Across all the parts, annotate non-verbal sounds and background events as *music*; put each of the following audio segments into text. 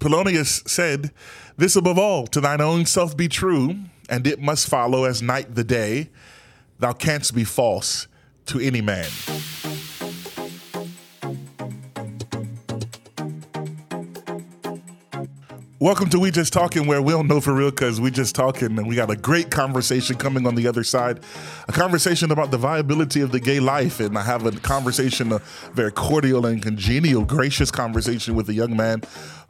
Polonius said, This above all, to thine own self be true, and it must follow as night the day. Thou canst be false to any man. Welcome to We Just Talking, where we don't know for real because we just talking and we got a great conversation coming on the other side. A conversation about the viability of the gay life. And I have a conversation, a very cordial and congenial, gracious conversation with a young man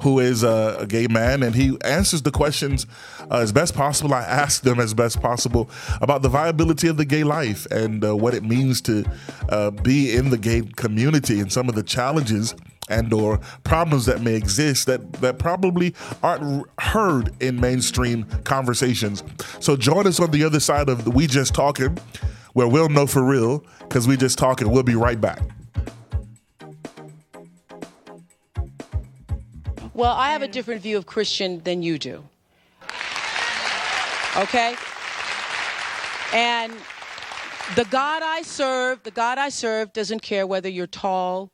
who is a, a gay man. And he answers the questions uh, as best possible. I ask them as best possible about the viability of the gay life and uh, what it means to uh, be in the gay community and some of the challenges and or problems that may exist that that probably aren't heard in mainstream conversations. So join us on the other side of the We Just Talking, where we'll know for real because we just talking. We'll be right back. Well, I have a different view of Christian than you do. Okay? And the God I serve, the God I serve doesn't care whether you're tall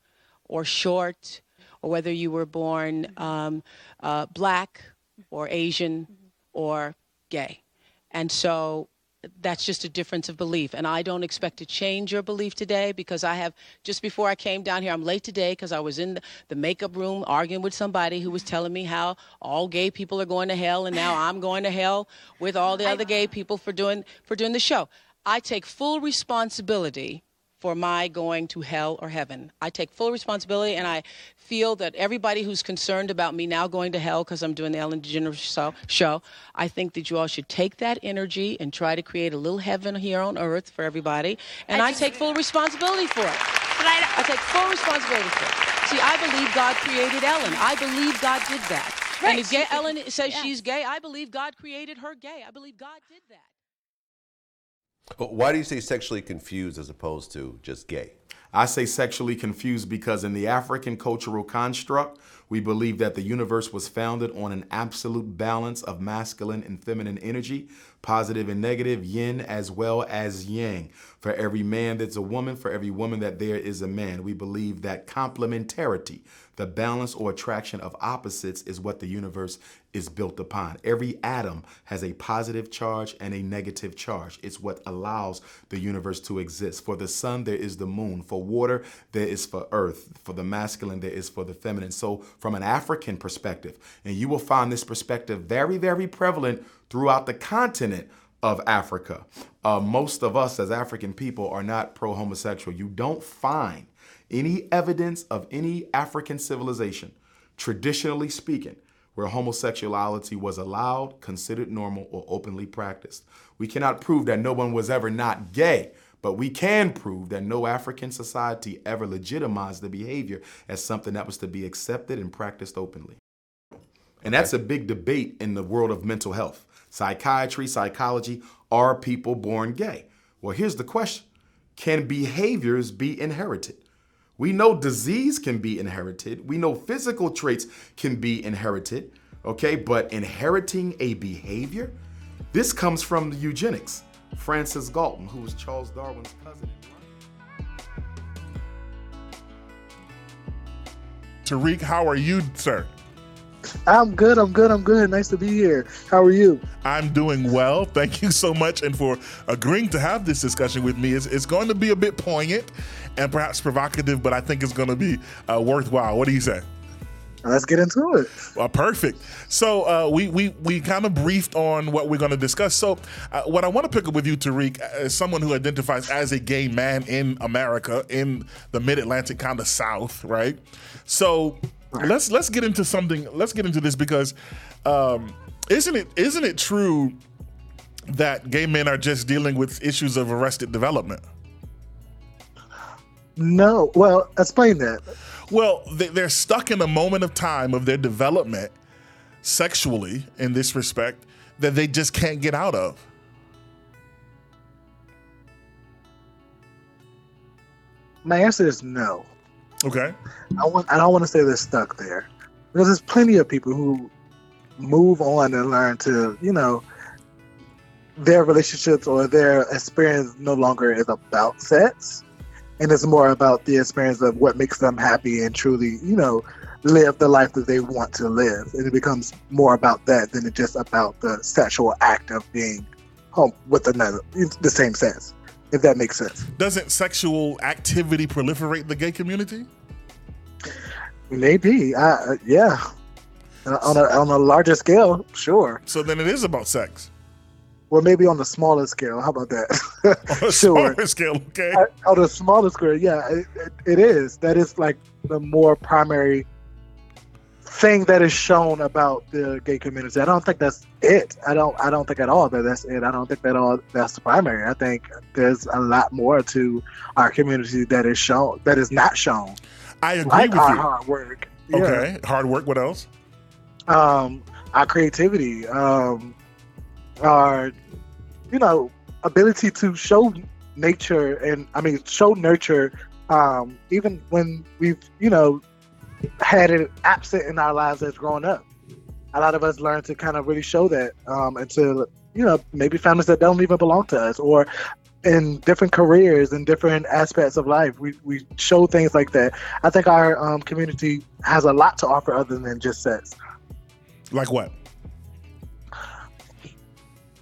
or short, or whether you were born um, uh, black or Asian or gay. And so that's just a difference of belief. And I don't expect to change your belief today because I have, just before I came down here, I'm late today because I was in the, the, makeup room arguing with somebody who was telling me how all gay people are going to hell and now I'm going to hell with all the other gay people for doing, for doing the show. I take full responsibility for my going to hell or heaven. I take full responsibility, and I feel that everybody who's concerned about me now going to hell because I'm doing the Ellen DeGeneres show, I think that you all should take that energy and try to create a little heaven here on earth for everybody. And I, I take full responsibility for it. I, I, take full responsibility for it. See, I believe God created Ellen. I believe God did that. Right. And if gay, Ellen says yeah. she's gay, I believe God created her gay. I believe God did that. Why do you say sexually confused as opposed to just gay? I say sexually confused because in the African cultural construct, we believe that the universe was founded on an absolute balance of masculine and feminine energy, positive and negative, yin as well as yang. For every man that's a woman, for every woman that there is a man. We believe that complementarity, the balance or attraction of opposites, is what the universe is built upon. Every atom has a positive charge and a negative charge. It's what allows the universe to exist. For the sun, there is the moon. For water, there is for earth. For the masculine, there is for the feminine. So, from an African perspective, and you will find this perspective very, very prevalent throughout the continent of Africa. Uh, most of us as African people are not pro homosexual. You don't find any evidence of any African civilization, traditionally speaking, where homosexuality was allowed, considered normal, or openly practiced. We cannot prove that no one was ever not gay, but we can prove that no African society ever legitimized the behavior as something that was to be accepted and practiced openly. And that's a big debate in the world of mental health. Psychiatry, psychology, are people born gay? Well, here's the question Can behaviors be inherited? We know disease can be inherited. We know physical traits can be inherited, okay? But inheriting a behavior, this comes from the eugenics. Francis Galton, who was Charles Darwin's cousin. Tariq, how are you, sir? I'm good. I'm good. I'm good. Nice to be here. How are you? I'm doing well. Thank you so much, and for agreeing to have this discussion with me. It's, it's going to be a bit poignant and perhaps provocative, but I think it's going to be uh, worthwhile. What do you say? Let's get into it. Well, perfect. So uh, we we we kind of briefed on what we're going to discuss. So uh, what I want to pick up with you, Tariq, as someone who identifies as a gay man in America, in the Mid Atlantic kind of South, right? So let's let's get into something. Let's get into this because um, isn't it isn't it true that gay men are just dealing with issues of arrested development? No. Well, explain that. Well, they're stuck in a moment of time of their development sexually in this respect that they just can't get out of. My answer is no. Okay. I want. I don't want to say they're stuck there because there's plenty of people who move on and learn to, you know, their relationships or their experience no longer is about sex. And it's more about the experience of what makes them happy and truly, you know, live the life that they want to live. And it becomes more about that than it just about the sexual act of being home with another, the same sense, if that makes sense. Doesn't sexual activity proliferate the gay community? Maybe, uh, yeah. On a, on a larger scale, sure. So then it is about sex. Well, maybe on the smaller scale. How about that? On a *laughs* sure. smaller scale, okay. I- on a smaller scale, yeah, it, it, it is. That is like the more primary thing that is shown about the gay community. I don't think that's it. I don't. I don't think at all that that's it. I don't think that all that's the primary. I think there's a lot more to our community that is shown that is not shown, I agree like with our you. hard work. Yeah. Okay. Hard work. What else? um, our creativity, um, our, you know, ability to show nature and I mean show nurture, um, even when we've you know had it absent in our lives as growing up. A lot of us learn to kind of really show that um, into you know maybe families that don't even belong to us or in different careers and different aspects of life we, we show things like that i think our um, community has a lot to offer other than just sex Like what?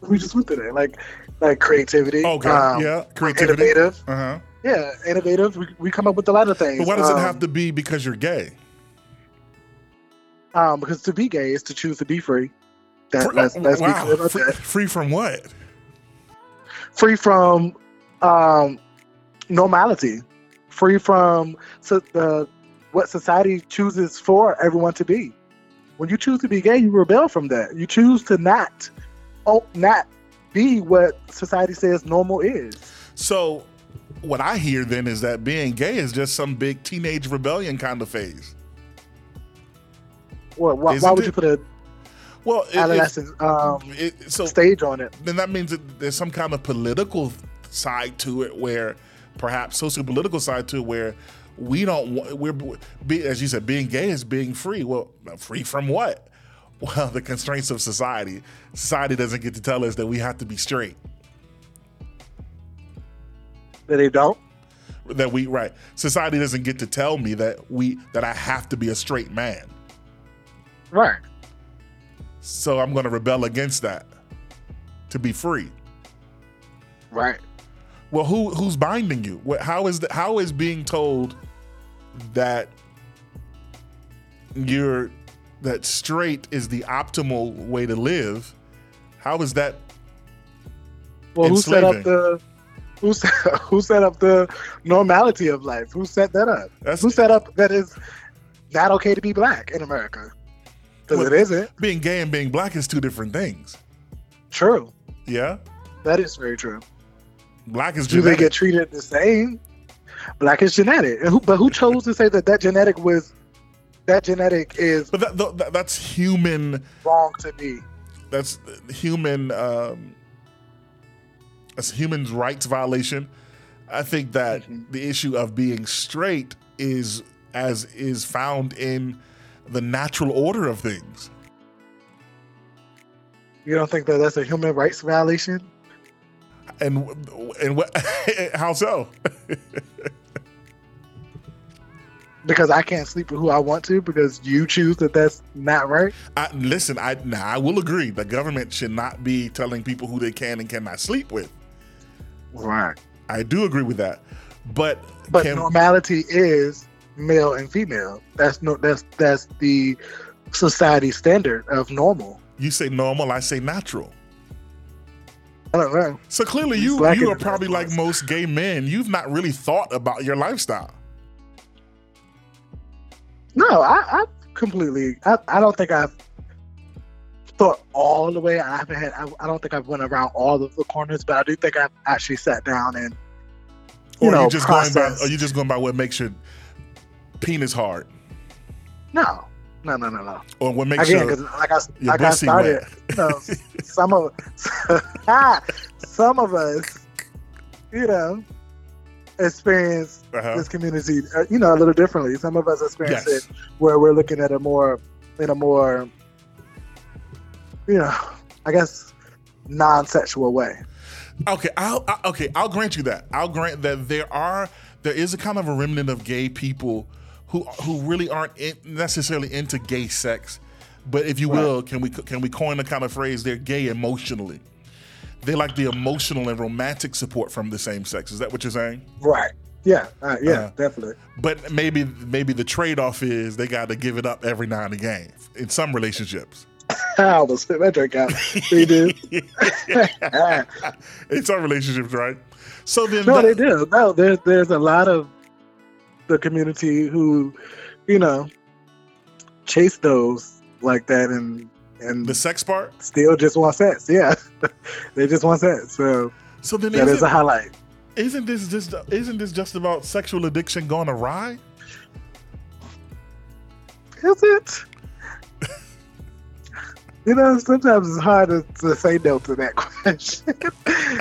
We just went through that, like like creativity. Okay. um, yeah. Creativity. Innovative. Uh huh. Yeah, innovative. We, we come up with a lot of things. But why does it um, have to be because you're gay? Um, because to be gay is to choose to be free. That, let's let's wow. be clear about Free, that. free from what? Free from um, normality. Free from so the what society chooses for everyone to be. When you choose to be gay, you rebel from that. You choose to not, not be what society says normal is. So, what I hear then is that being gay is just some big teenage rebellion kind of phase. What? Why, why would it? you put a Well, it, it, adolescent um, it, so stage on it? then that means that there's some kind of political side to it where perhaps socio-political side to it where we don't want we're be, as you said being gay is being free well free from what well *laughs* the constraints of society society doesn't get to tell us that we have to be straight That they don't. that we right society doesn't get to tell me that we that i have to be a straight man Right. so i'm going to rebel against that to be free Right. Well, who who's binding you? What, how is the, how is being told that you're that straight is the optimal way to live? How is that? Well, who set up the who set, *laughs* who set up the normality of life? Who set that up? That's Who set up that is not okay to be black in America? Because Well- it isn't. being gay and being black is two different things. True. Yeah, That is very true. black is Do they get treated the same? Black is genetic, and who, but who chose to say that that genetic was that genetic is but that, that, that's human. wrong to be? That's human. Um, that's human rights violation. I think that Mhm. the issue of being straight is as is found in the natural order of things. You don't think that that's a human rights violation? And and what? *laughs* How so? *laughs* Because I can't sleep with who I want to because you choose that that's not right. I, listen, I now I will agree. The government should not be telling people who they can and cannot sleep with. Right. I do agree with that, but But can, normality is male and female. That's no that's that's the society standard of normal. you say normal, I say natural. I don't know. So clearly, you you are probably like most gay men. You've not really thought about your lifestyle. No, I, I completely. I, I don't think I've thought all the way. I haven't had. I, I don't think I've went around all of the corners, but I do think I've actually sat down and you or know you just going by, processed. or you just going by what makes your penis hard, no, no, no, no, no. or what makes Again, your, like I your like I started, you know, *laughs* some of *laughs* some of us, you know, experience Uh-huh. this community, uh, you know, a little differently. Some of us experience Yes. it where we're looking at a more, in a more, you know, I guess, non-sexual way. Okay, I'll I, okay. I'll grant you that. I'll grant that there are there is a kind of a remnant of gay people who who really aren't in, necessarily into gay sex, but if you will, can we can we coin the kind of phrase they're gay emotionally? They like the emotional and romantic support from the same sex. Is that what you're saying? Right. Yeah. Uh, yeah. Uh, definitely. But maybe maybe the trade off is they got to give it up every now and again in some relationships. *laughs* I almost spit my drink out. They do. in some relationships, right? So then, no, that- they do. No, there's there's a lot of the community who, you know, chase those like that and and the sex part. still just want sex. Yeah, *laughs* they just want sex. So So then, that is a highlight. isn't this just isn't this just about sexual addiction gone awry? Is it? *laughs* You know, sometimes it's hard to, to say no to that *laughs* question.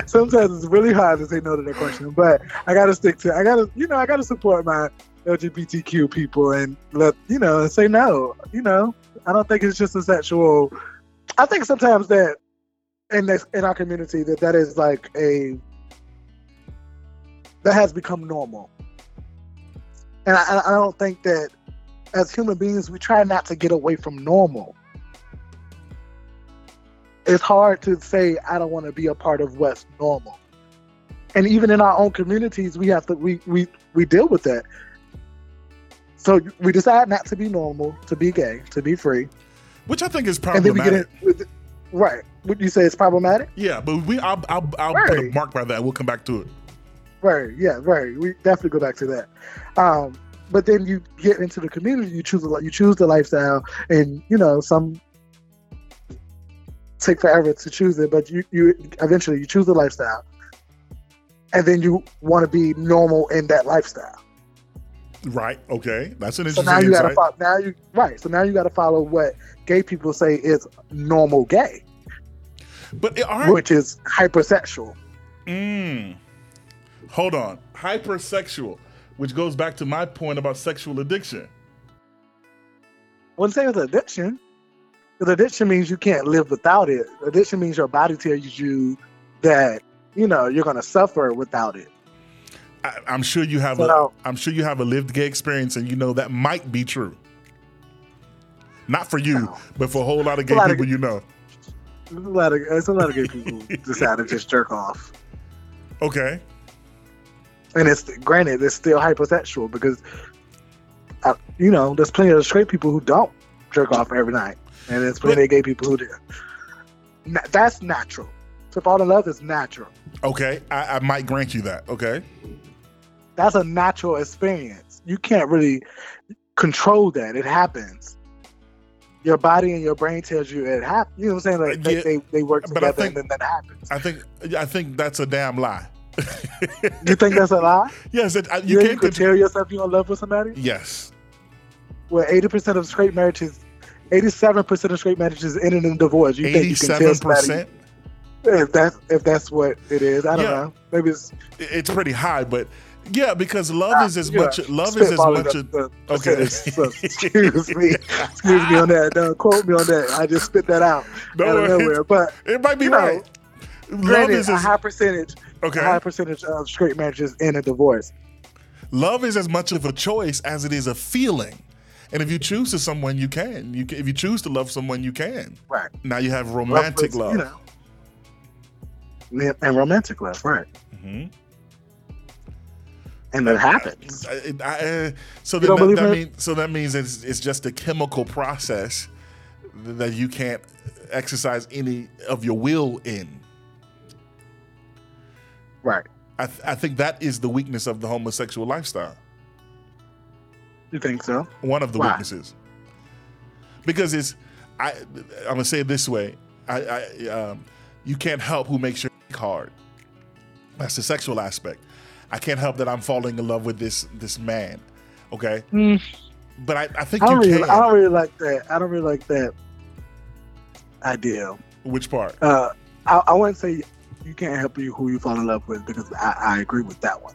sometimes it's really hard to say no to that question. But I gotta stick to I gotta you know, I gotta support my LGBTQ people and let you know, say no. You know. I don't think it's just a sexual I think sometimes that in this in our community that that is like a that has become normal. And I, I don't think that as human beings, we try not to get away from normal. It's hard to say I don't want to be a part of what's normal. And even in our own communities, we have to we we we deal with that. So we decide not to be normal, to be gay, to be free, Which I think is and then we get problematic. it. Right? Would you say it's problematic? Yeah, but we I'll I'll, I'll put a mark by that. We'll come back to it. Right. Yeah. Right. We definitely go back to that. Um, but then you get into the community. You choose a you choose the lifestyle, and you know some take forever to choose it, but you you eventually you choose the lifestyle, and then you want to be normal in that lifestyle. Right. Okay. That's an interesting. So now you got to follow. Now you right. So now you got to follow what gay people say is normal gay, but it aren't. which is hypersexual. Mm. Hold on. Hypersexual, which goes back to my point about sexual addiction. wouldn't say it's addiction. Because addiction means you can't live without it. Addiction means your body tells you that you know you're going to suffer without it. I, I'm sure you have So a. am sure you have a lived gay experience, and you know that might be true. Not for you, but for a whole lot of gay lot of- people you know. A lot of there's a lot of gay people *laughs* decide to just jerk off, Okay. and it's granted it's still hypersexual because uh, you know there's plenty of straight people who don't jerk off every night, and there's plenty But- of gay people who do. That's natural. To fall in love is natural. Okay. I, I might grant you that. Okay. That's a natural experience. You can't really control that. It happens. Your body and your brain tells you it happens. You know what I'm saying? Like they, yeah, they, they work together think- and then that happens. I think. I think that's a damn lie. You think that's a lie? *laughs* yes. It, I, You, you can't. control- tell yourself you're in love with somebody? yes. Well, 80% of straight marriages, 87% of straight marriages ended in divorce. You think you can tell Eighty-seven somebody percent. If that's if that's what it is? I don't Yeah. know. Maybe it's It's pretty high, but yeah, because love is as yeah, much. Love is as much. a- the okay. So, excuse me, excuse me on that. Don't quote me on that. I just spit that out No, out of nowhere. But It might be You know, right. Love is a high percentage, a high percentage of straight marriages end in divorce. Love is as much of a choice as it is a feeling. And if you choose to someone, you can. You can. If you choose to love someone, you can. Right. Now you have romantic is, love. You know, and- romantic love, right? Mhm. And that happens. I- I- so You then don't that, that it? mean, so that means it's, it's just a chemical process that you can't exercise any of your will in. Right. I, th- I think that is the weakness of the homosexual lifestyle. You think so? One of the Why? weaknesses. Because it's, I, I'm gonna say it this way: I, I um, you can't help who makes your hard. That's the sexual aspect. I can't help that I'm falling in love with this this man. Okay, Mm. but I, I think I you don't really. I don't really like that. I don't really like that idea. Which part? Uh, I, I wouldn't say you can't help you who you fall in love with because I, I agree with that one.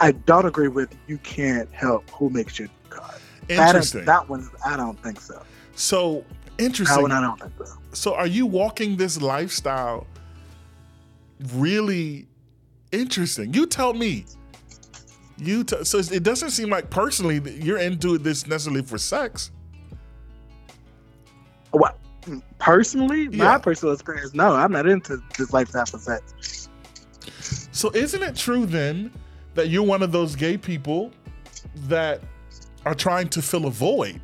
I don't agree with you can't help who makes you God. Interesting. that one, I don't think so. so That interesting. one, I don't think so. So are you walking this lifestyle really interesting? You tell me. You t- so it doesn't seem like personally that you're into this necessarily for sex. What personally, Yeah. my personal experience, no, I'm not into this lifestyle for sex. So isn't it true then that you're one of those gay people that are trying to fill a void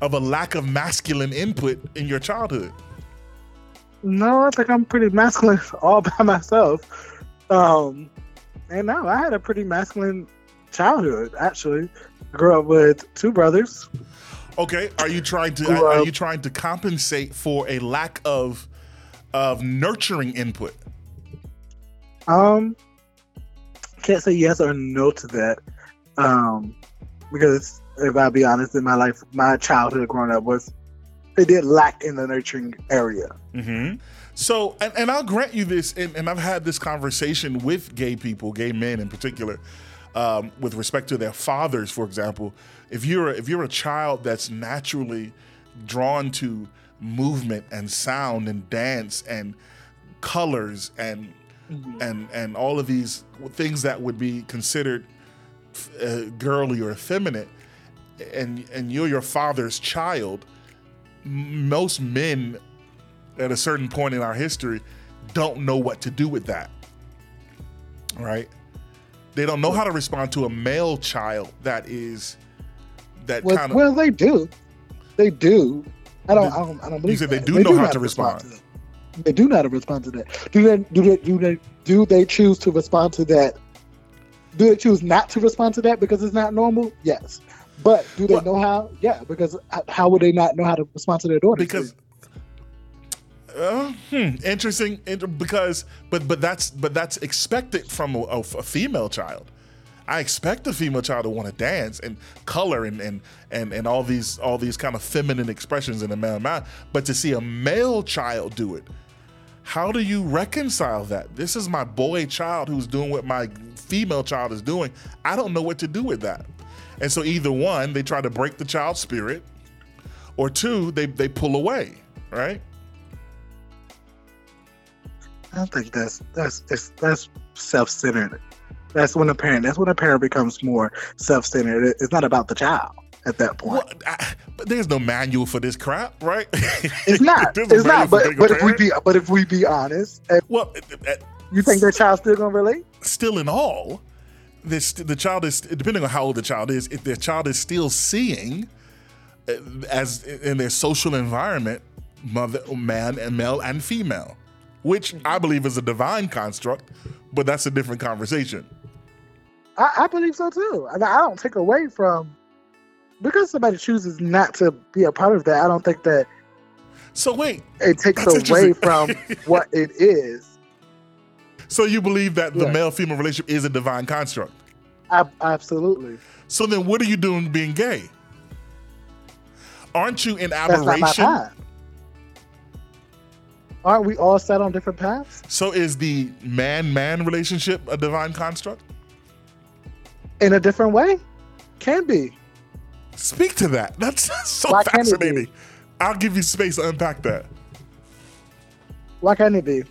of a lack of masculine input in your childhood? No, I think I'm pretty masculine *laughs* all by myself. Um, and no, I had a pretty masculine childhood. Actually, I grew up with two brothers. Okay, are you trying to Grew are up- you trying to compensate for a lack of of nurturing input? Um, can't say yes or no to that. Um, because if I be honest, in my life, my childhood growing up was it did lack in the nurturing area. hmm So, and, and I'll grant you this, and, and I've had this conversation with gay people, gay men in particular, um, with respect to their fathers, for example. If you're a, if you're a child that's naturally drawn to movement and sound and dance and colors and and and all of these things that would be considered uh, girly or effeminate, and and you're your father's child, most men at a certain point in our history don't know what to do with that. Right? They don't know how to respond to a male child that is that Well, kind of well, they do. They do. I don't. I don't. I don't believe. said they that. do know how to to respond. that. They do know how to respond to that. Do they? Do they? Do they? Do they choose to respond to that? Do they choose not to respond to that because it's not normal? Yes. But do they Well- know how? Yeah. Because how would they not know how to respond to their daughter? because uh, hmm, interesting inter- because but but that's but that's expected from a, a- a female child i expect a female child to want to dance and color and and and, and all these all these kind of feminine expressions in a male mind but to see a male child do it how do you reconcile that this is my boy child who's doing what my female child is doing i don't know what to do with that and so either one they try to break the child's spirit or two they they pull away right I don't think that's that's that's, that's self-centered. That's when a parent. That's when a parent becomes more self-centered. It's not about the child at that point. Well, I, but there's no manual for this crap, right? It's *laughs* not. It's not. But but if we be but if we be honest, eh, well, uh, uh, you think their child's still gonna relate? still in all, this the child is depending on how old the child is. If their child is still seeing, uh, as in their social environment, mother, man, and male and female, which I believe is a divine construct, but that's a different conversation. I, I believe so too. I, I don't take away from because somebody chooses not to be a part of that. I don't think that So wait, it takes away from *laughs* what it is. So you believe that the Yeah. male-female relationship is a divine construct? I, absolutely. So then, what are you doing being gay? Aren't you in That's not my aberration? Aren't we all set on different paths? So is the man-man relationship a divine construct? In a different way? Can be. Speak to that. That's *laughs* so Why can't it be? fascinating. I'll give you space to unpack that. Why can't it be?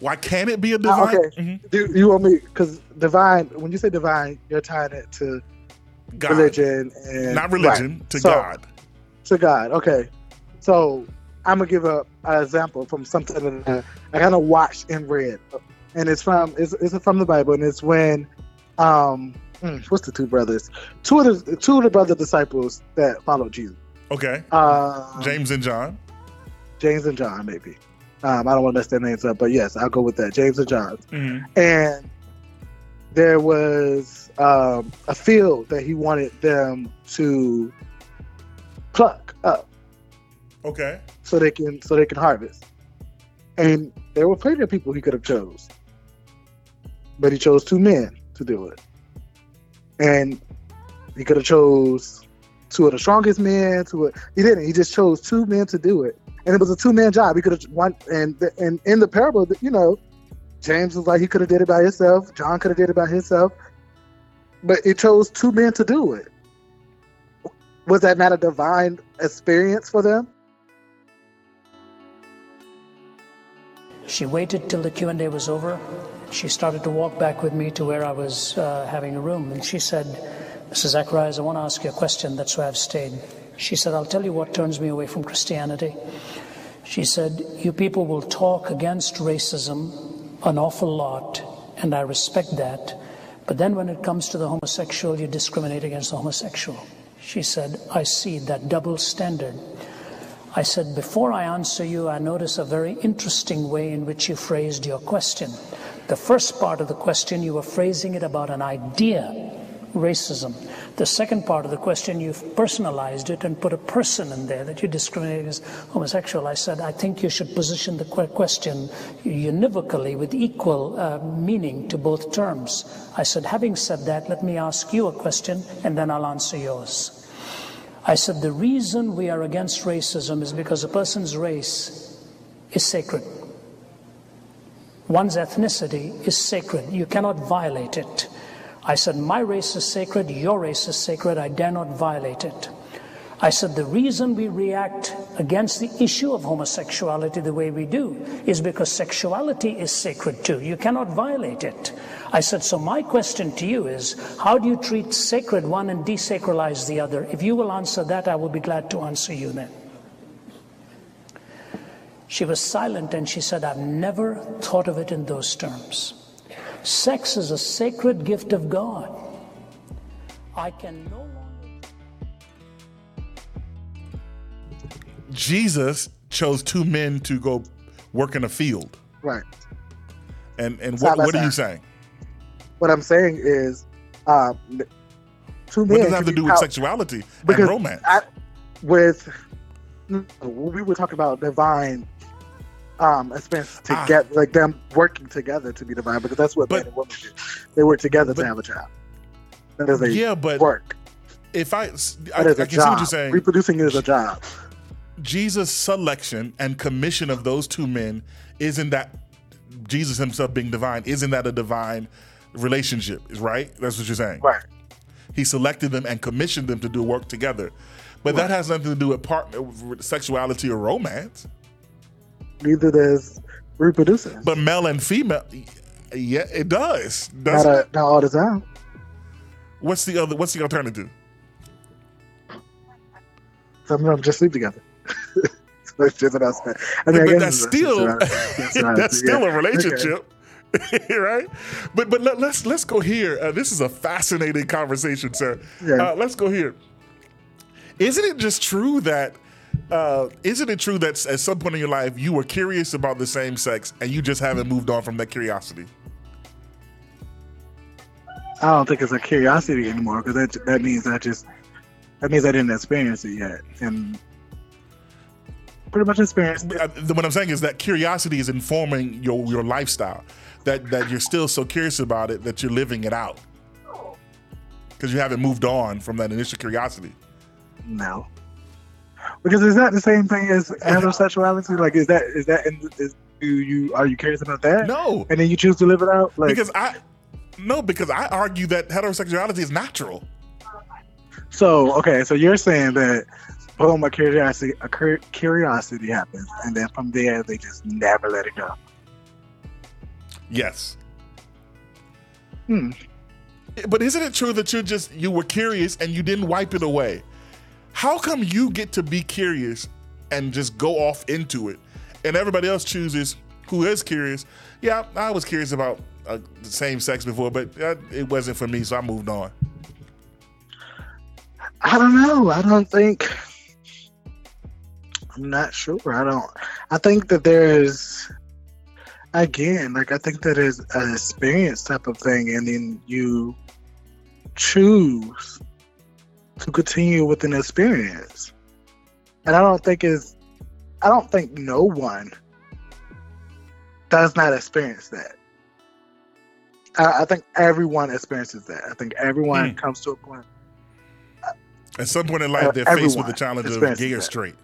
Why can't it be a Uh, divine? okay. Mhm. Do you want me? Because divine. When you say divine, you're tying it to God, religion and not religion, right. to So- God. to God. Okay, so I'm gonna give a, an example from something that I, I kind of watched and read, and it's from it's, it's from the Bible, and it's when um mm, what's the two brothers, two of the two of the brother disciples that followed Jesus, Okay, uh, James and John. James and John, maybe. Um, I don't want to mess their names up, but yes, I'll go with that, James and John. Mhm. And there was um, a field that he wanted them to pluck up. Okay, so they can so they can harvest. And there were plenty of people he could have chose, but he chose two men to do it. And he could have chose two of the strongest men. To he didn't. He just chose two men to do it, and it was a two man job. He could have one and and in the parable, you know, James was like he could have did it by himself. John could have did it by himself, but it chose two men to do it. Was that not a divine experience for them? She waited till the Q&A was over. She started to walk back with me to where I was uh, having a room. And she said, Mrs. Zacharias, I want to ask you a question. That's why I've stayed. She said, I'll tell you what turns me away from Christianity. She said, You people will talk against racism an awful lot, and I respect that. But then when it comes to the homosexual, you discriminate against the homosexual. She said, I see that double standard. I said, Before I answer you, I notice a very interesting way in which you phrased your question. The first part of the question, you were phrasing it about an idea, racism. The second part of the question, you've personalized it and put a person in there that you discriminate as homosexual. I said, I think you should position the question univocally with equal uh, meaning to both terms. I said, having said that, let me ask you a question and then I'll answer yours. I said, the reason we are against racism is because a person's race is sacred. One's ethnicity is sacred. You cannot violate it. I said, My race is sacred, your race is sacred, I dare not violate it. I said, The reason we react against the issue of homosexuality the way we do is because sexuality is sacred too. You cannot violate it. I said, So my question to you is, how do you treat sacred one and desacralize the other? If you will answer that, I will be glad to answer you then. She was silent and she said, I've never thought of it in those terms. Sex is a sacred gift of God. I can no longer. Jesus chose two men to go work in a field. Right. And and what, what are you saying? What I'm saying is, um, two men. What does that have to do with sexuality and romance? I, with we were talking about divine um experience together, ah. like them working together to be divine, because that's what but, men and women do. They work together but, to have a child. That is a yeah, but work. If I, I, I can job. see what you're saying. Reproducing is a job. Jesus' selection and commission of those two men isn't that Jesus himself being divine? Isn't that a divine relationship? Is right? That's what you're saying. Right. He selected them and commissioned them to do work together, but right. that has nothing to do with partner, with sexuality or romance neither does reproducing. But male and female, yeah, it does. Not, a, not all the time. What's the other? What's the alternative? Some of them just sleep together. *laughs* that's just I mean, but *laughs* that's still that's still yeah. a relationship. Okay. *laughs* right? But but let, us let's, let's go here. Uh, this is a fascinating conversation, sir. Yeah. Uh, let's go here. Isn't it just true that uh, isn't it true that at some point in your life you were curious about the same sex and you just haven't moved on from that curiosity? I don't think it's a curiosity anymore because that that means I just that means I didn't experience it yet and pretty much experienced. It. What I'm saying is that curiosity is informing your your lifestyle. That that you're still so curious about it that you're living it out because you haven't moved on from that initial curiosity. No. Because is that the same thing as heterosexuality? Like, is that is that in, is do you are you curious about that? No. And then you choose to live it out? Like, because I no, because I argue that heterosexuality is natural. So okay, so you're saying that boom, a curiosity, a curiosity happens, and then from there they just never let it go. Yes. Hmm. But isn't it true that you just you were curious and you didn't wipe it away? How come you get to be curious and just go off into it, and everybody else chooses who is curious? Yeah, I was curious about uh, the same sex before, but uh, it wasn't for me, so I moved on. I don't know. I don't think. I'm not sure. I don't. I think that there's again, like I think that is an experience type of thing, and then you choose to continue with an experience. And I don't think is I don't think no one does not experience that. I, I think everyone experiences that. I think everyone mm. comes to a point. At some point in life, they're faced with the challenge of or straight,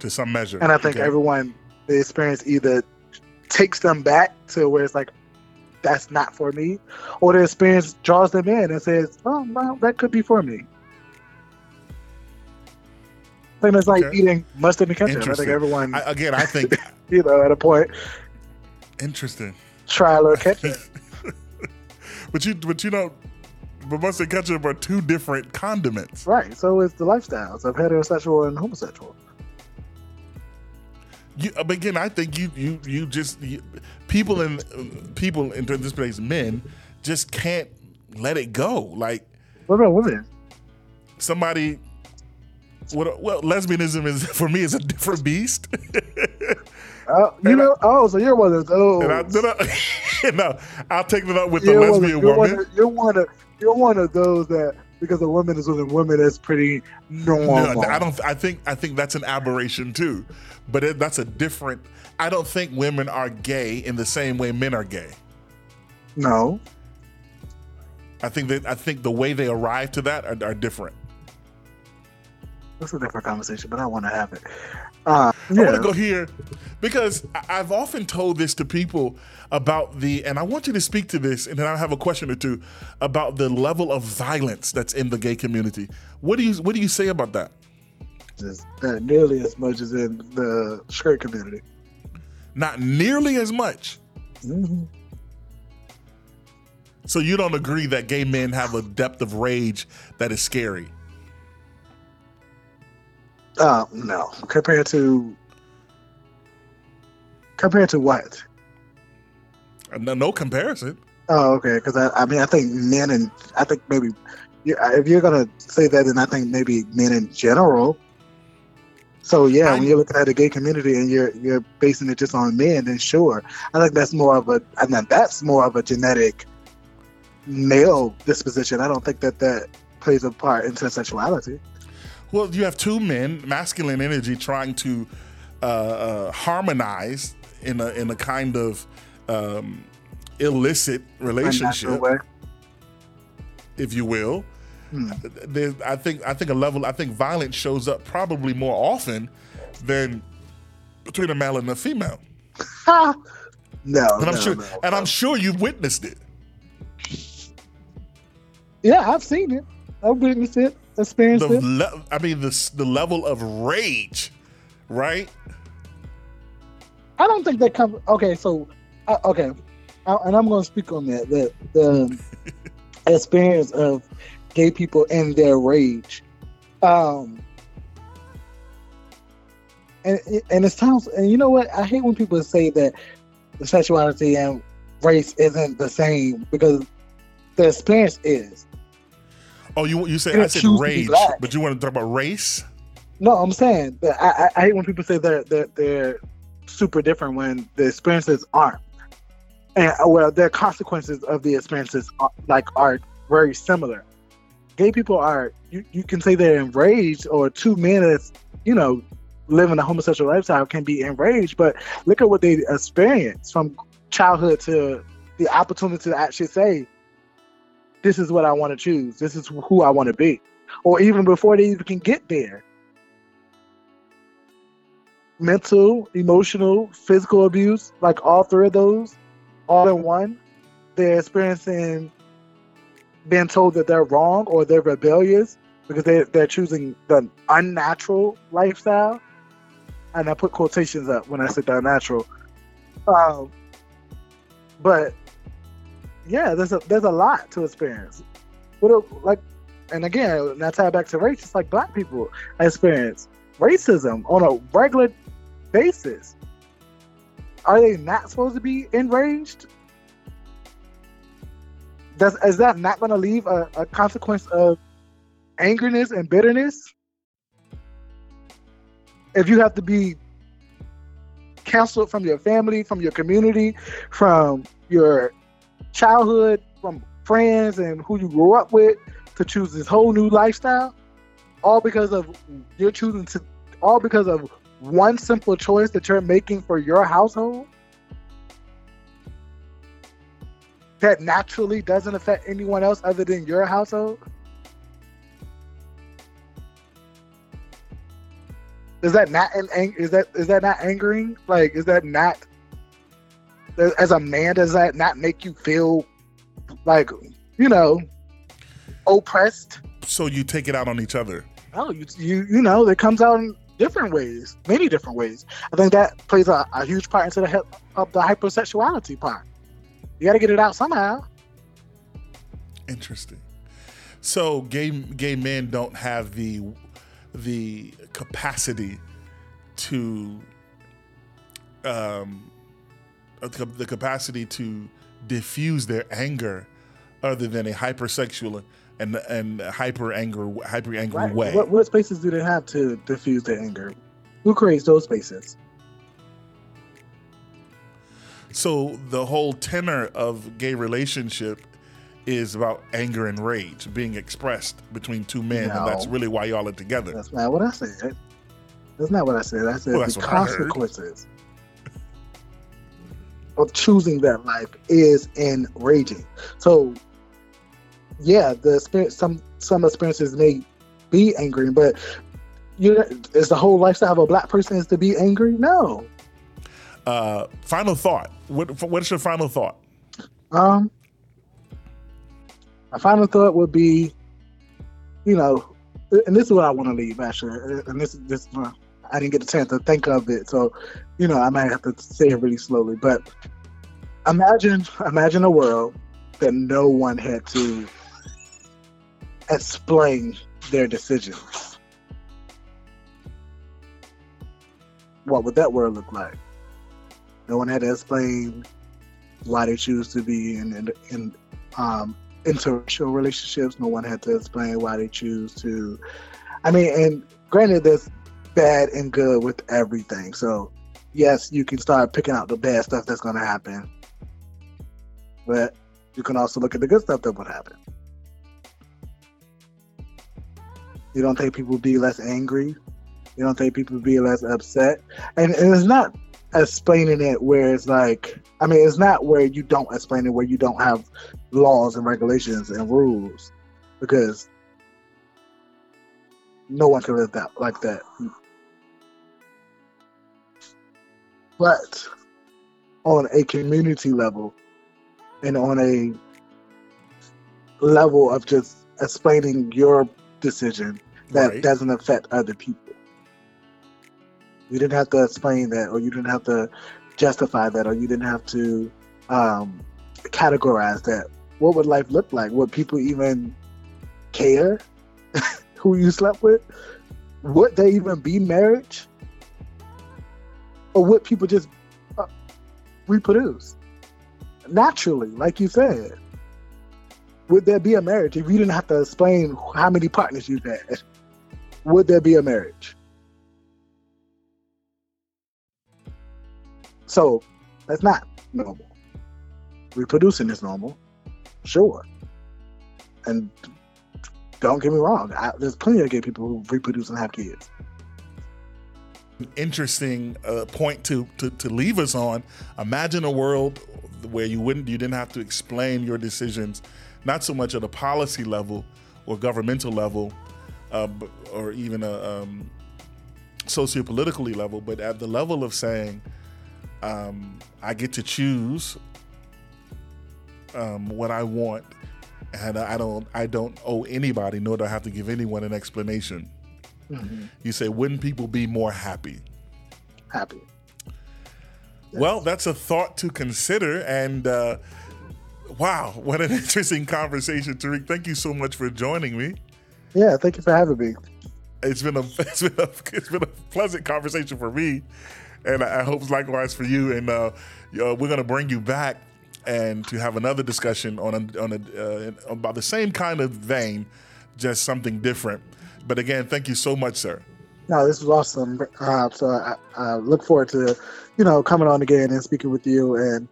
to some measure. And I think okay. everyone, the experience either takes them back to where it's like, that's not for me, or the experience draws them in and says, "Oh, well, that could be for me." Same as like Okay. eating mustard and ketchup. I think everyone, I, again, I think *laughs* you know, at a point, interesting. try a little ketchup. *laughs* But you, but you know, but mustard and ketchup are two different condiments. right. So it's the lifestyles of heterosexual and homosexual. You, but again, I think you, you, you just you, people in people in this place, men, just can't let it go. Like What about women? somebody. What, well, lesbianism is *laughs* for me is a different beast. *laughs* Uh, you And I- know, oh, so you're one of those. and I, no, *laughs* I'll take that up with the one of- lesbian you're woman. One of, you're one of you're one of those that because a woman is with a woman that's pretty normal. No, I don't. I think. I think that's an aberration too, but it, that's a different. I don't think women are gay in the same way men are gay. No, I think that. I think the way they arrive to that are, are different. that's a different conversation, but I want to have it. Uh, I want to go here because I've often told this to people about the, and I want you to speak to this, and then I have a question or two about the level of violence that's in the gay community. What do you What do you say about that? just not nearly as much as in the straight community. Not nearly as much. Mhm. So you don't agree that gay men have a depth of rage that is scary? Uh, no, compared to compared to what? Uh, No, no comparison. Oh, okay. Because I, I mean, I think men and I think maybe if you're gonna say that, then I think maybe men in general. So yeah, I'm- when you're looking at the gay community and you're you're basing it just on men, then sure, I think that's more of a and then that's more of a genetic male disposition. I don't think that that plays a part into sexuality. Well, you have two men, masculine energy, trying to uh, uh, harmonize in a in a kind of um, illicit relationship, if you will. Hmm. There's, I think I think a level. I think violence shows up probably more often than between a male and a female. *laughs* No, And I'm no, sure, no, and no. I'm sure you've witnessed it. yeah, I've seen it. I've witnessed it, experienced The le- I mean, the the level of rage, right? I don't think that comes. Okay, so uh, okay, I, and I'm going to speak on that. That the *laughs* experience of gay people and their rage, um, and and it's times. And you know what? I hate when people say that the sexuality and race isn't the same because the experience is. Oh, you you say I said rage, but you want to talk about race? No, I'm saying that I, I, hate when people say that they're, they're super different when the experiences aren't. And uh, well, their consequences of the experiences are, like are very similar. Gay people are you, you can say they're enraged, or two men that's you know living a homosexual lifestyle can be enraged, but look at what they experience from childhood to the opportunity to actually say, "This is what I want to choose. This is who I want to be," or even before they even can get there mental, emotional, physical abuse, like all three of those, all in one. They're experiencing being told that they're wrong or they're rebellious because they, they're choosing the unnatural lifestyle. And I put quotations up when I said unnatural. Um, but yeah, there's a there's a lot to experience. A, like, and again, and tie back to race. It's like black people experience racism on a regular basis. Are they not supposed to be enraged? Does is that not going to leave a, a consequence of angerness and bitterness? If you have to be canceled from your family, from your community, from your childhood, from friends and who you grew up with to choose this whole new lifestyle, all because of you're choosing to, all because of one simple choice that you're making for your household that naturally doesn't affect anyone else other than your household? Is that not an ang- is that is that not angering? Like is that not as a man does that not make you feel like you know oppressed? So you take it out on each other. No, you you you know, it comes out in different ways, many different ways. I think that plays a, a huge part into the of the hypersexuality part. You got to get it out somehow. Interesting. So gay gay men don't have the the capacity to um the capacity to diffuse their anger other than a hypersexual and and hyper anger hyper angry Right. way. What, what spaces do they have to diffuse their anger? Who creates those spaces? So the whole tenor of gay relationship is about anger and rage being expressed between two men, and that's really why y'all are together. That's not what I said. That's not what I said. I said Well, the consequences of choosing that life is enraging. So, yeah, the experience, some some experiences may be angry, but you is the whole lifestyle of a black person is to be angry? No. Uh, final thought. What what's your final thought? Um, my final thought would be, you know, and this is what I want to leave actually, and this this uh, I didn't get the chance to think of it, so you know I might have to say it really slowly. But imagine imagine a world that no one had to explain their decisions. What would that world look like? No one had to explain why they choose to be in in, in um, interracial relationships. No one had to explain why they choose to. I mean, and granted, there's bad and good with everything. So yes, you can start picking out the bad stuff that's going to happen, but you can also look at the good stuff that would happen. You don't think people be less angry. You don't think people be less upset, and, and it's not explaining it where it's like I mean it's not where you don't explain it where you don't have laws and regulations and rules because no one can live that like that. But on a community level and on a level of just explaining your decision that Right. doesn't affect other people. You didn't have to explain that, or you didn't have to justify that, or you didn't have to um, categorize that. What would life look like? Would people even care *laughs* who you slept with? Would they even be marriage? Or would people just uh, reproduce naturally, like you said? Would there be a marriage if you didn't have to explain how many partners you had? Would there be a marriage? So that's not normal. Reproducing is normal, sure. And don't get me wrong, I, there's plenty of gay people who reproduce and have kids. Interesting uh, point to, to to leave us on. Imagine a world where you wouldn't you didn't have to explain your decisions, not so much at a policy level or governmental level, uh, or even a um, sociopolitically level, but at the level of saying, um, I get to choose um, what I want, and I don't I don't owe anybody, nor do I have to give anyone an explanation. You say, wouldn't people be more happy? Happy. Well, that's a thought to consider. And uh, wow, what an *laughs* interesting conversation, Tariq. Thank you so much for joining me. Yeah, thank you for having me. It's been a *laughs* it's been a it's been a pleasant conversation for me, and I I hope likewise for you. And uh, uh, we're gonna bring you back and to have another discussion on a, on a, uh, about the same kind of vein, just something different. But again, thank you so much, sir. No, this was awesome. Uh, so I, I look forward to, you know, coming on again and speaking with you, and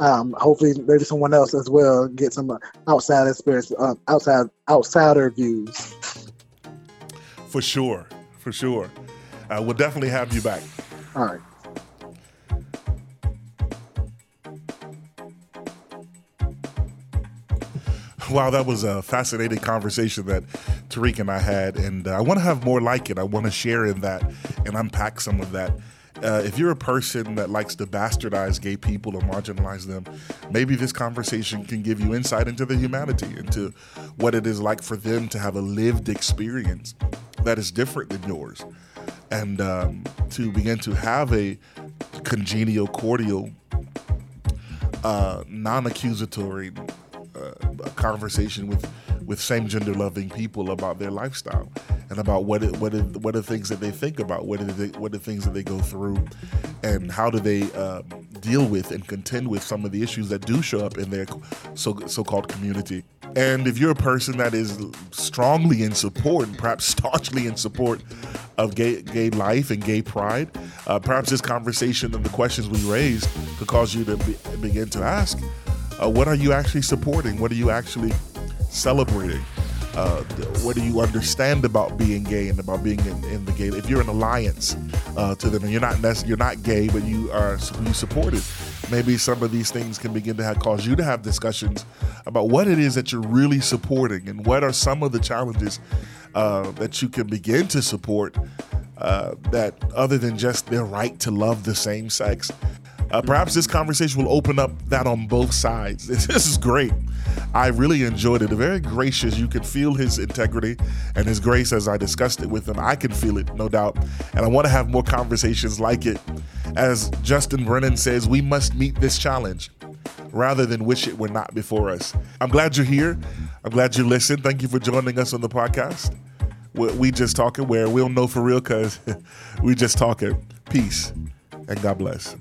um, hopefully maybe someone else as well get some outside experience, uh, outside outsider views. For sure, for sure. Uh, we'll definitely have you back. All right. Wow, that was a fascinating conversation that Tariq and I had, and uh, I want to have more like it. I want to share in that and unpack some of that. Uh, if you're a person that likes to bastardize gay people or marginalize them, maybe this conversation can give you insight into their humanity, into what it is like for them to have a lived experience that is different than yours, and um, to begin to have a congenial, cordial, uh, non-accusatory uh, conversation with with same gender loving people about their lifestyle and about what it, what it, what are the things that they think about, what are the what are things that they go through, and how do they uh, deal with and contend with some of the issues that do show up in their so so called community. And if you're a person that is strongly in support, and perhaps staunchly in support of gay, gay life and gay pride, uh, perhaps this conversation and the questions we raised could cause you to be, begin to ask, uh, what are you actually supporting? What are you actually celebrating? Uh, what do you understand about being gay and about being in, in the gay? If you're an alliance uh, to them and you're not you're not gay, but you are you support it, maybe some of these things can begin to have, cause you to have discussions about what it is that you're really supporting and what are some of the challenges uh, that you can begin to support uh, that other than just their right to love the same sex. Uh, perhaps this conversation will open up that on both sides. *laughs* This is great. I really enjoyed it. Very gracious. You could feel his integrity and his grace as I discussed it with him. I can feel it, no doubt. And I want to have more conversations like it. As Justice Brennan says, we must meet this challenge rather than wish it were not before us. I'm glad you're here. I'm glad you listened. Thank you for joining us on the podcast. We just talking where we'll know for real because *laughs* we just talking. Peace and God bless.